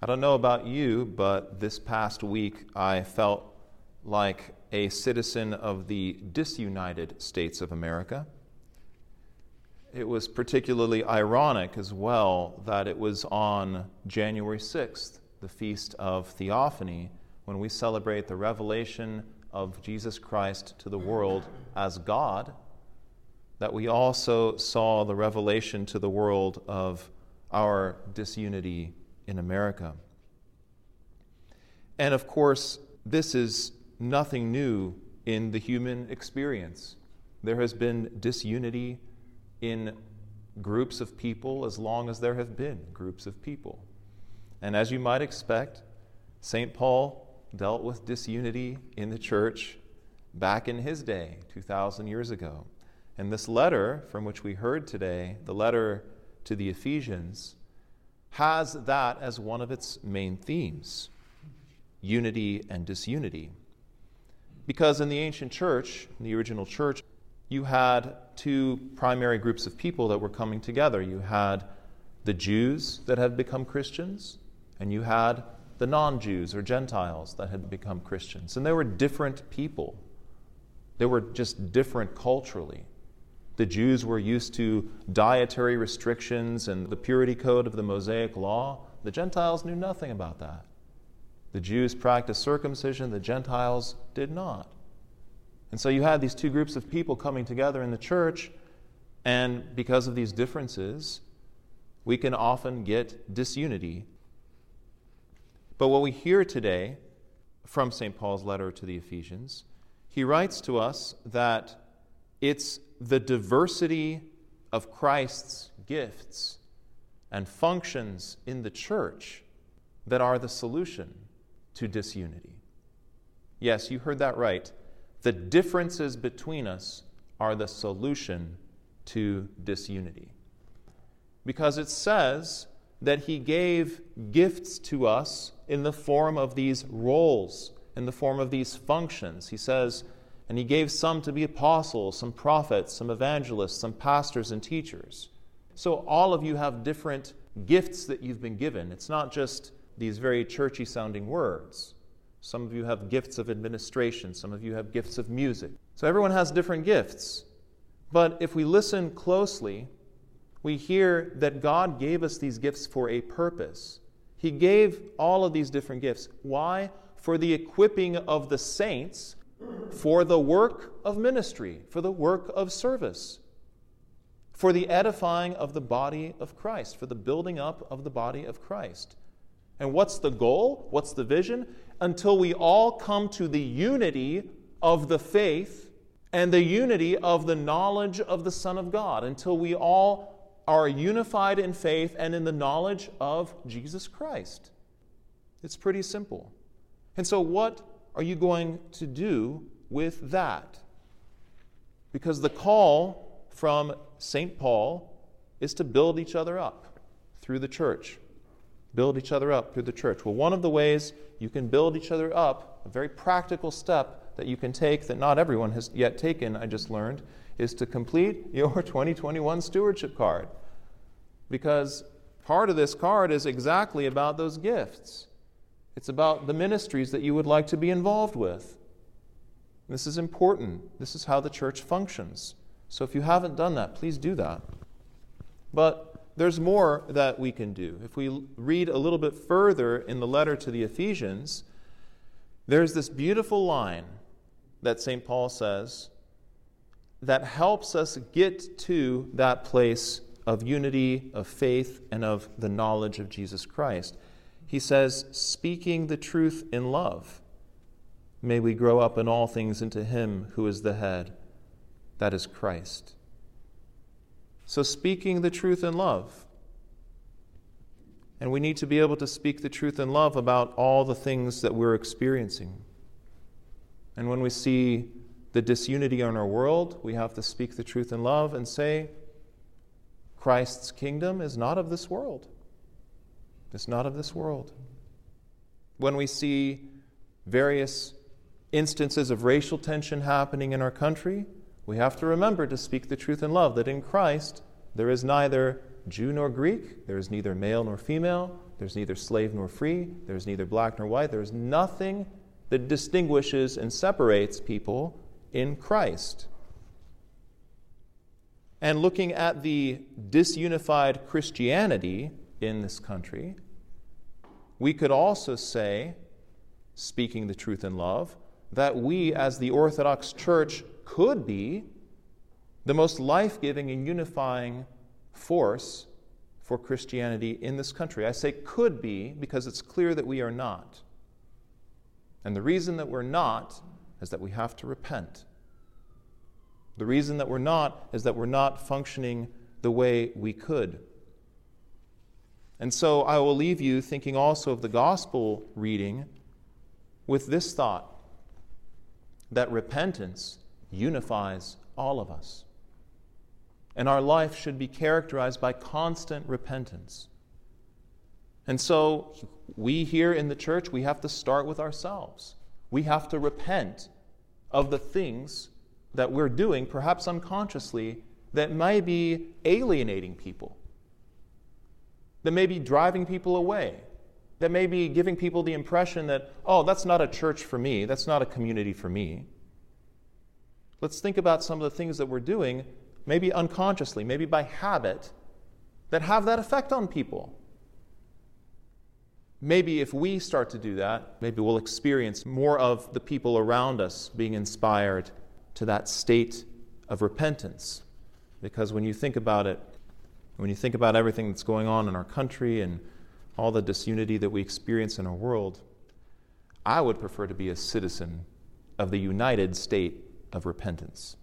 I don't know about you, but this past week I felt like a citizen of the disunited states of America. It was particularly ironic as well that it was on January 6th, the Feast of Theophany, when we celebrate the revelation of Jesus Christ to the world as God, that we also saw the revelation to the world of our disunity in America. And of course, this is nothing new in the human experience. There has been disunity in groups of people as long as there have been groups of people. And as you might expect, St. Paul dealt with disunity in the church back in his day, 2,000 years ago. And this letter from which we heard today, the letter to the Ephesians, has that as one of its main themes unity and disunity. Because in the ancient church, in the original church, you had two primary groups of people that were coming together. You had the Jews that had become Christians, and you had the non Jews or Gentiles that had become Christians. And they were different people, they were just different culturally. The Jews were used to dietary restrictions and the purity code of the Mosaic law. The Gentiles knew nothing about that. The Jews practiced circumcision, the Gentiles did not. And so you had these two groups of people coming together in the church, and because of these differences, we can often get disunity. But what we hear today from St. Paul's letter to the Ephesians, he writes to us that it's the diversity of Christ's gifts and functions in the church that are the solution to disunity. Yes, you heard that right. The differences between us are the solution to disunity. Because it says that He gave gifts to us in the form of these roles, in the form of these functions. He says, and he gave some to be apostles, some prophets, some evangelists, some pastors and teachers. So all of you have different gifts that you've been given. It's not just these very churchy sounding words. Some of you have gifts of administration, some of you have gifts of music. So everyone has different gifts. But if we listen closely, we hear that God gave us these gifts for a purpose. He gave all of these different gifts. Why? For the equipping of the saints for the work of ministry, for the work of service, for the edifying of the body of Christ, for the building up of the body of Christ. And what's the goal? What's the vision? Until we all come to the unity of the faith and the unity of the knowledge of the Son of God, until we all are unified in faith and in the knowledge of Jesus Christ. It's pretty simple. And so, what are you going to do with that? Because the call from St. Paul is to build each other up through the church. Build each other up through the church. Well, one of the ways you can build each other up, a very practical step that you can take that not everyone has yet taken, I just learned, is to complete your 2021 stewardship card. Because part of this card is exactly about those gifts. It's about the ministries that you would like to be involved with. This is important. This is how the church functions. So if you haven't done that, please do that. But there's more that we can do. If we read a little bit further in the letter to the Ephesians, there's this beautiful line that St. Paul says that helps us get to that place of unity, of faith, and of the knowledge of Jesus Christ he says, speaking the truth in love, may we grow up in all things into Him who is the head, that is Christ. So, speaking the truth in love. And we need to be able to speak the truth in love about all the things that we're experiencing. And when we see the disunity in our world, we have to speak the truth in love and say, Christ's kingdom is not of this world. It's not of this world. When we see various instances of racial tension happening in our country, we have to remember to speak the truth in love that in Christ there is neither Jew nor Greek, there is neither male nor female, there's neither slave nor free, there's neither black nor white, there's nothing that distinguishes and separates people in Christ. And looking at the disunified Christianity in this country, we could also say, speaking the truth in love, that we as the Orthodox Church could be the most life giving and unifying force for Christianity in this country. I say could be because it's clear that we are not. And the reason that we're not is that we have to repent. The reason that we're not is that we're not functioning the way we could. And so I will leave you thinking also of the gospel reading with this thought that repentance unifies all of us. And our life should be characterized by constant repentance. And so we here in the church, we have to start with ourselves. We have to repent of the things that we're doing, perhaps unconsciously, that may be alienating people that may be driving people away, that may be giving people the impression that, oh, that's not a church for me, that's not a community for me. Let's think about some of the things that we're doing, maybe unconsciously, maybe by habit, that have that effect on people. Maybe if we start to do that, maybe we'll experience more of the people around us being inspired to that state of repentance. Because when you think about it, when you think about everything that's going on in our country and all the disunity that we experience in our world, I would prefer to be a citizen of the united state of repentance.